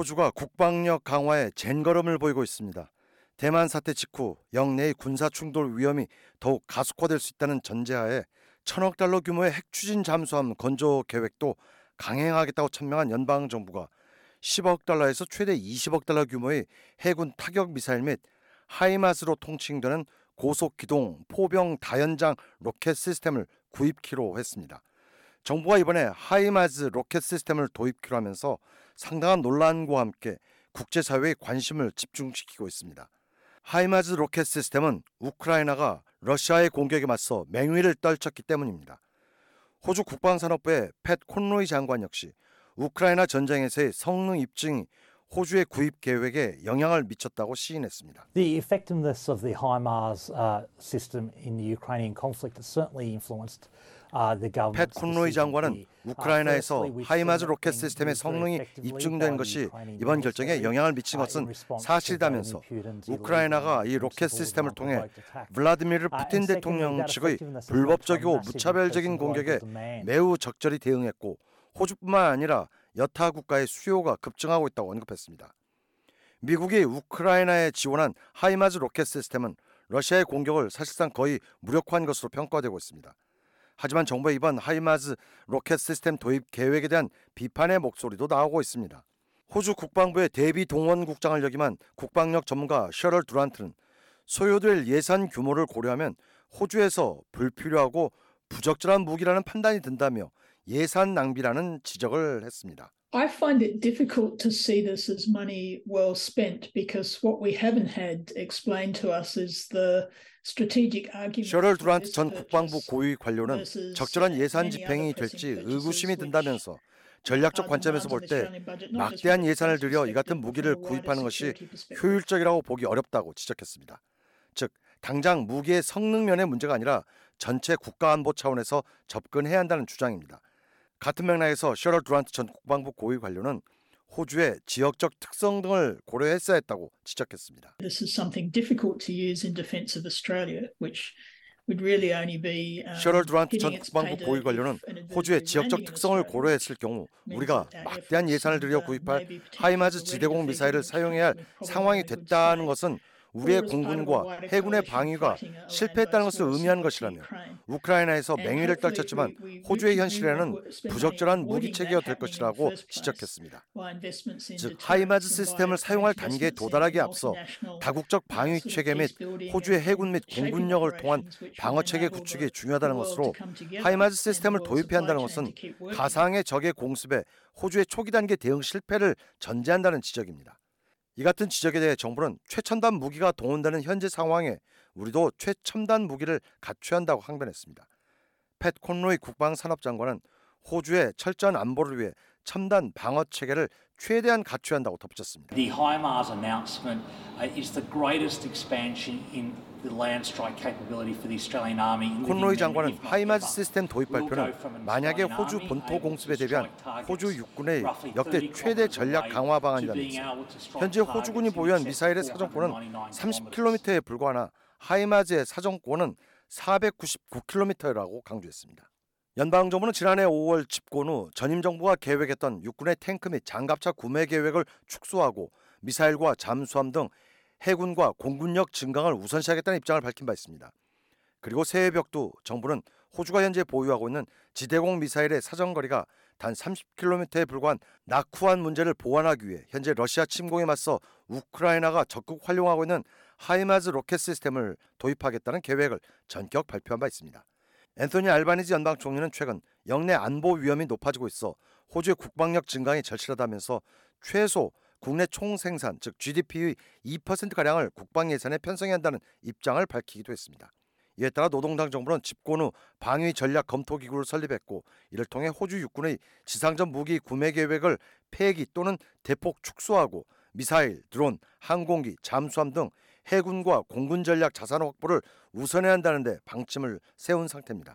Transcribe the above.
호주가 국방력 강화에 젠걸음을 보이고 있습니다. 대만 사태 직후 영내의 군사 충돌 위험이 더욱 가속화될 수 있다는 전제하에 천억 달러 규모의 핵 추진 잠수함 건조 계획도 강행하겠다고 천명한 연방 정부가 10억 달러에서 최대 20억 달러 규모의 해군 타격 미사일 및 하이마스로 통칭되는 고속 기동 포병 다연장 로켓 시스템을 구입키로 했습니다. 정부가 이번에 하이마즈 로켓 시스템을 도입키로 하면서 상당한 논란과 함께 국제사회의 관심을 집중시키고 있습니다. 하이마즈 로켓 시스템은 우크라이나가 러시아의 공격에 맞서 맹위를 떨쳤기 때문입니다. 호주 국방산업부의 팻 콘로이 장관 역시 우크라이나 전쟁에서의 성능 입증이 호주의 구입 계획에 영향을 미쳤다고 시인했습니다. The effectiveness of the HIMARS uh, system in the Ukrainian conflict has certainly influenced uh, the 팻 콘로이 장관은. Uh, 우크라이나에서 하이마즈 로켓 시스템의 성능이 입증된 것이 이번 결정에 영향을 미친 uh, 것은 Putin's 우크라이나가 이 로켓 시스템을 통해. 블라디미르 Uh, 푸틴 대통령 측의 불법적이고 무차별적인 공격에. 매우 적절히 대응했고 호주뿐만 아니라 여타 국가의 수요가 급증하고 있다고 언급했습니다. 미국이 우크라이나에 지원한 하이마즈 로켓 시스템은 러시아의 공격을 사실상 거의 무력화한 것으로 평가되고 있습니다. 하지만 정부의 이번 하이마즈 로켓 시스템 도입 계획에 대한 비판의 목소리도 나오고 있습니다. 호주 국방부의 대비 동원국장을 역임한 국방력 전문가 셔럴 두란트는 소요될 예산 규모를 고려하면 호주에서 불필요하고 부적절한 무기라는 판단이 든다며 예산 낭비라는 지적을 했습니다. I find it difficult to see this as money well spent because what we haven't had explained to us is the strategic argument. 셔럴 this 전 국방부 고위 관료는 적절한 예산 집행이 될지 의구심이 든다면서 전략적 관점에서 볼 때 막대한 예산을 들여 이 같은 무기를 구입하는 것이. 효율적이라고 보기 어렵다고 지적했습니다. 즉 당장 무기의 성능 면의 문제가 아니라 전체 국가 안보 차원에서 접근해야 한다는 주장입니다. 같은 맥락에서 셔럴 두란트 전 국방부 고위 관료는 호주의 지역적 특성 등을 고려했어야 했다고 지적했습니다. This is something difficult to use in defence of Australia, which would really only be um, 셔럴 두란트 전 국방부 고위 관료는 호주의 지역적 특성을 고려했을 경우 우리가 막대한 예산을 들여 uh, 구입할 하이마즈 지대공 미사일을 사용해야 할 상황이 됐다는. 것은 우리의 공군과 해군의 방위가 실패했다는 것을 의미하는 것이라며. 우크라이나에서 맹위를 떨쳤지만 호주의 현실에는 부적절한 무기 체계가 될 것이라고 지적했습니다. 즉 하이마즈 시스템을 사용할 단계에 도달하기 앞서 다국적 방위 체계 및 호주의 해군 및 공군력을 통한 방어 체계 구축이 중요하다는 것으로 하이마즈 시스템을 도입해야 한다는 것은. 가상의 적의 공습에 호주의 초기 단계 대응 실패를 전제한다는 지적입니다. 이 같은 지적에 대해 정부는 최첨단 무기가 동원되는 현재 상황에 우리도 최첨단 무기를 갖춰야 한다고 항변했습니다. 팻 콘로이 국방산업장관은 호주의 철저한 안보를 위해 첨단 방어 체계를 최대한 갖춰야 한다고 덧붙였습니다. The HIMARS announcement uh, is the greatest expansion in the land strike capability for the Australian Army. in living 콘로이 장관은 하이마즈. 시스템 도입 발표는 만약에 호주 본토 공습에 대비한 호주 육군의 역대 30 최대 전략 강화 방안이라면서 현재 호주군이 보유한 미사일의 사정권은 499 30km에 불과하나 하이마즈의 사정권은 499km라고 강조했습니다. 연방정부는 지난해 5월 집권 후 전임 정부가 계획했던 육군의 탱크 및 장갑차 구매 계획을 축소하고 미사일과 잠수함 등 해군과 공군력 증강을 우선시하겠다는 입장을 밝힌 바 있습니다. 그리고 새해 벽도 정부는 호주가 현재 보유하고 있는 지대공 미사일의 사정거리가 단 30km에 불과한 나쿠안 문제를 보완하기 위해 현재 러시아 침공에 맞서 우크라이나가 적극 활용하고 있는 하이마즈 로켓 시스템을 도입하겠다는 계획을 전격 발표한 바 있습니다. 앤토니 알바니지 연방 총리는 최근 영내 안보 위험이 높아지고 있어 호주의 국방력 증강이 절실하다면서 최소 국내 총생산 즉 GDP의 2%가량을 국방 예산에 편성해야 한다는 입장을 밝히기도 했습니다. 이에 따라 노동당 정부는 집권 후 방위 전략 검토 기구를 설립했고 이를 통해 호주 육군의 지상전 무기 구매 계획을 폐기 또는 대폭 축소하고 미사일, 드론, 항공기, 잠수함 등 해군과 공군 전략 자산 확보를 우선해야 한다는데 방침을 세운 상태입니다.